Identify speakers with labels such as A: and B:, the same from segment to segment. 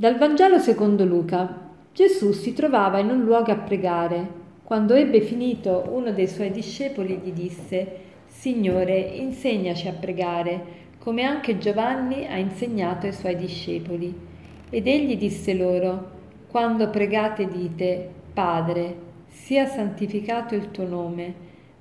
A: Dal Vangelo secondo Luca. Gesù si trovava in un luogo a pregare. Quando ebbe finito, uno dei suoi discepoli gli disse, Signore, insegnaci a pregare, come anche Giovanni ha insegnato ai suoi discepoli. Ed egli disse loro, Quando pregate dite, Padre, sia santificato il tuo nome,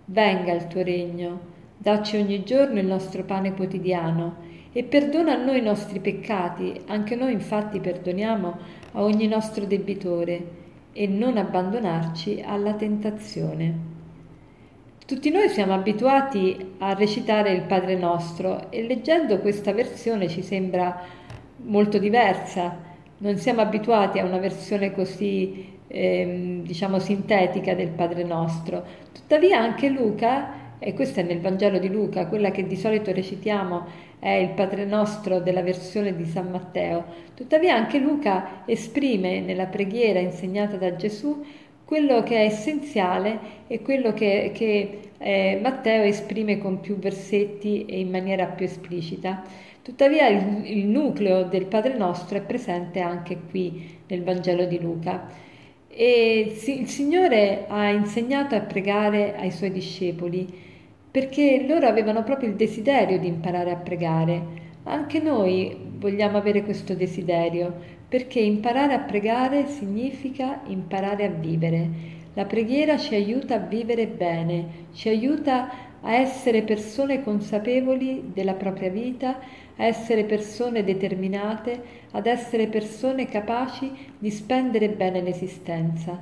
A: venga il tuo regno, dacci ogni giorno il nostro pane quotidiano e perdona a noi i nostri peccati, anche noi infatti perdoniamo a ogni nostro debitore, e non abbandonarci alla tentazione. Tutti noi siamo abituati a recitare il Padre nostro e leggendo questa versione ci sembra molto diversa. Non siamo abituati a una versione così, eh, diciamo, sintetica del Padre nostro. Tuttavia anche Luca e questo è nel Vangelo di Luca, quella che di solito recitiamo è il Padre nostro della versione di San Matteo. Tuttavia anche Luca esprime nella preghiera insegnata da Gesù quello che è essenziale e quello che, che eh, Matteo esprime con più versetti e in maniera più esplicita. Tuttavia il, il nucleo del Padre nostro è presente anche qui nel Vangelo di Luca. E il Signore ha insegnato a pregare ai suoi discepoli perché loro avevano proprio il desiderio di imparare a pregare. Anche noi vogliamo avere questo desiderio, perché imparare a pregare significa imparare a vivere. La preghiera ci aiuta a vivere bene, ci aiuta a essere persone consapevoli della propria vita, a essere persone determinate, ad essere persone capaci di spendere bene l'esistenza.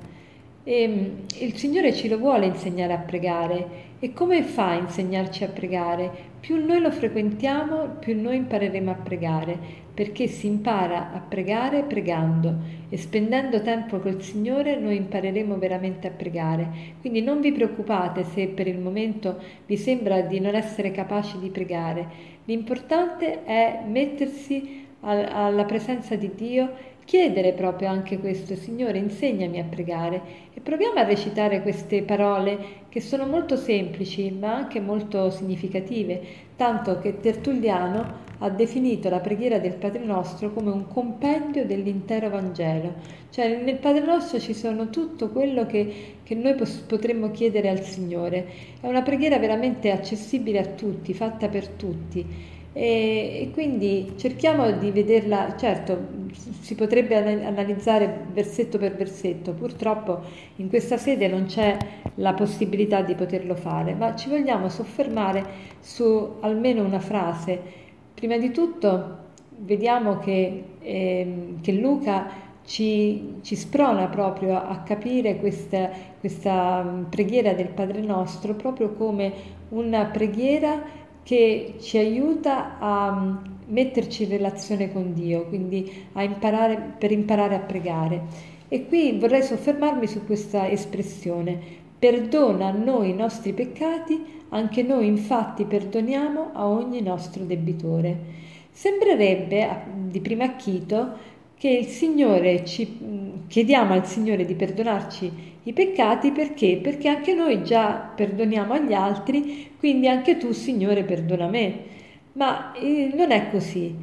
A: E mm, il Signore ci lo vuole insegnare a pregare e come fa a insegnarci a pregare? Più noi lo frequentiamo, più noi impareremo a pregare, perché si impara a pregare pregando e spendendo tempo col Signore noi impareremo veramente a pregare. Quindi non vi preoccupate se per il momento vi sembra di non essere capaci di pregare. L'importante è mettersi alla presenza di Dio chiedere proprio anche questo, Signore, insegnami a pregare e proviamo a recitare queste parole che sono molto semplici ma anche molto significative, tanto che Tertulliano ha definito la preghiera del Padre Nostro come un compendio dell'intero Vangelo, cioè nel Padre Nostro ci sono tutto quello che, che noi potremmo chiedere al Signore, è una preghiera veramente accessibile a tutti, fatta per tutti e, e quindi cerchiamo di vederla, certo si potrebbe analizzare versetto per versetto, purtroppo in questa sede non c'è la possibilità di poterlo fare, ma ci vogliamo soffermare su almeno una frase. Prima di tutto vediamo che, eh, che Luca ci, ci, sprona proprio a capire questa, questa preghiera del Padre nostro proprio come una preghiera che ci aiuta a mm, metterci in relazione con Dio, quindi imparare, per imparare a pregare. E qui vorrei soffermarmi su questa espressione, perdona a noi i nostri peccati, anche noi infatti perdoniamo a ogni nostro debitore. Sembrerebbe di primo acchito che il Signore ci chiediamo al Signore di perdonarci i peccati perché? Perché anche noi già perdoniamo agli altri, quindi anche tu, Signore, perdona me. Ma eh, non è così.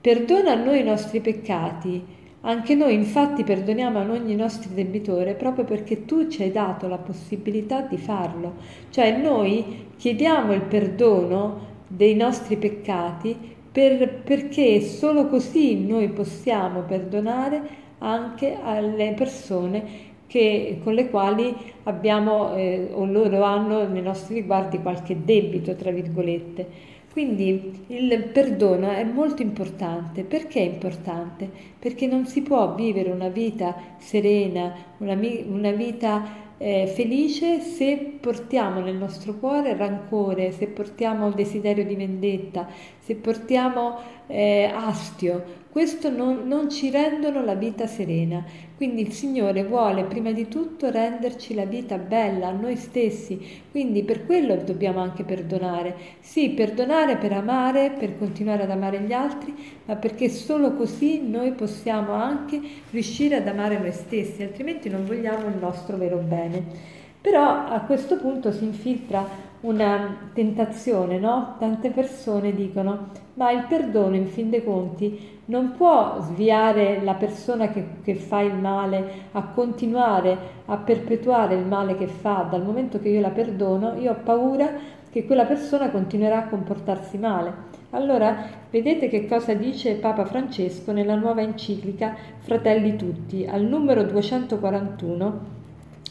A: Perdona a noi i nostri peccati. Anche noi infatti perdoniamo a ogni nostro debitore proprio perché tu ci hai dato la possibilità di farlo. Cioè noi chiediamo il perdono dei nostri peccati per, perché solo così noi possiamo perdonare anche alle persone che, con le quali abbiamo eh, o loro hanno nei nostri riguardi qualche debito, tra virgolette. Quindi il perdono è molto importante. Perché è importante? Perché non si può vivere una vita serena, una, una vita eh, felice se portiamo nel nostro cuore rancore, se portiamo desiderio di vendetta, se portiamo eh, astio. Questo non, non ci rendono la vita serena. Quindi il Signore vuole prima di tutto renderci la vita bella a noi stessi, quindi per quello dobbiamo anche perdonare. Sì, perdonare per amare, per continuare ad amare gli altri, ma perché solo così noi possiamo anche riuscire ad amare noi stessi, altrimenti non vogliamo il nostro vero bene. Però a questo punto si infiltra una tentazione, no? Tante persone dicono, ma il perdono in fin dei conti non può sviare la persona che, che, fa il male a continuare a perpetuare il male che fa. Dal momento che io la perdono, io ho paura che quella persona continuerà a comportarsi male. Allora, vedete che cosa dice Papa Francesco nella nuova enciclica Fratelli Tutti, al numero 241,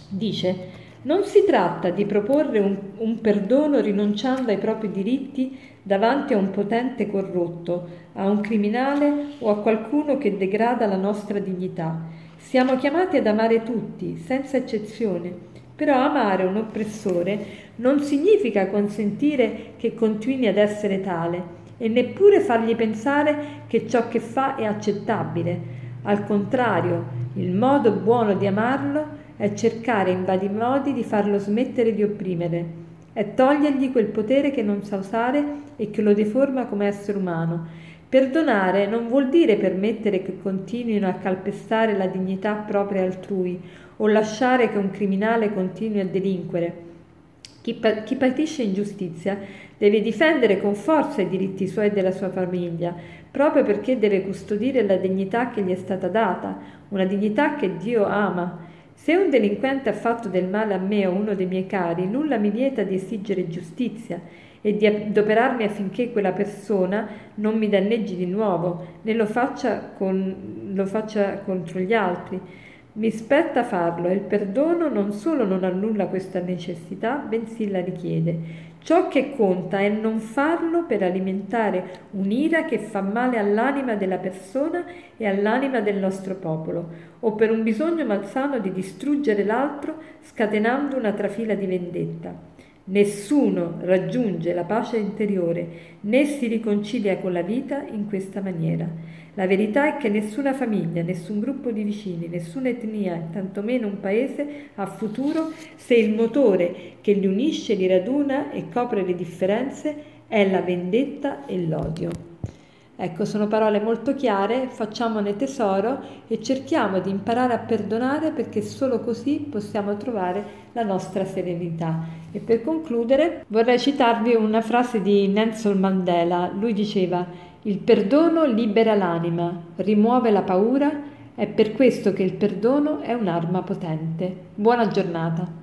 A: dice non si tratta di proporre un, un, perdono rinunciando ai propri diritti davanti a un potente corrotto, a un criminale o a qualcuno che degrada la nostra dignità. Siamo chiamati ad amare tutti, senza eccezione. Però amare un oppressore non significa consentire che continui ad essere tale e neppure fargli pensare che ciò che fa è accettabile. Al contrario, il modo buono di amarlo è cercare in vari modi di farlo smettere di opprimere, è togliergli quel potere che non sa usare e che lo deforma come essere umano. Perdonare non vuol dire permettere che continuino a calpestare la dignità propria altrui o lasciare che un criminale continui a delinquere. Chi, pa- chi patisce ingiustizia deve difendere con forza i diritti suoi e della sua famiglia, proprio perché deve custodire la dignità che gli è stata data, una dignità che Dio ama. Se un delinquente ha fatto del male a me o uno dei miei cari, nulla mi vieta di esigere giustizia e di adoperarmi affinché quella persona non mi danneggi di nuovo, né lo faccia, con, lo faccia contro gli altri. Mi spetta farlo e il perdono non solo non annulla questa necessità, bensì la richiede. Ciò che conta è non farlo per alimentare un'ira che fa male all'anima della persona e all'anima del nostro popolo, o per un bisogno malsano di distruggere l'altro scatenando una trafila di vendetta. Nessuno raggiunge la pace interiore né si riconcilia con la vita in questa maniera. La verità è che nessuna famiglia, nessun gruppo di vicini, nessuna etnia tantomeno un paese ha futuro se il motore che li unisce, li raduna e copre le differenze è la vendetta e l'odio. Ecco, sono parole molto chiare, facciamone tesoro e cerchiamo di imparare a perdonare perché solo così possiamo trovare la nostra serenità. E per concludere vorrei citarvi una frase di Nelson Mandela. Lui diceva, il perdono libera l'anima, rimuove la paura, è per questo che il perdono è un'arma potente. Buona giornata.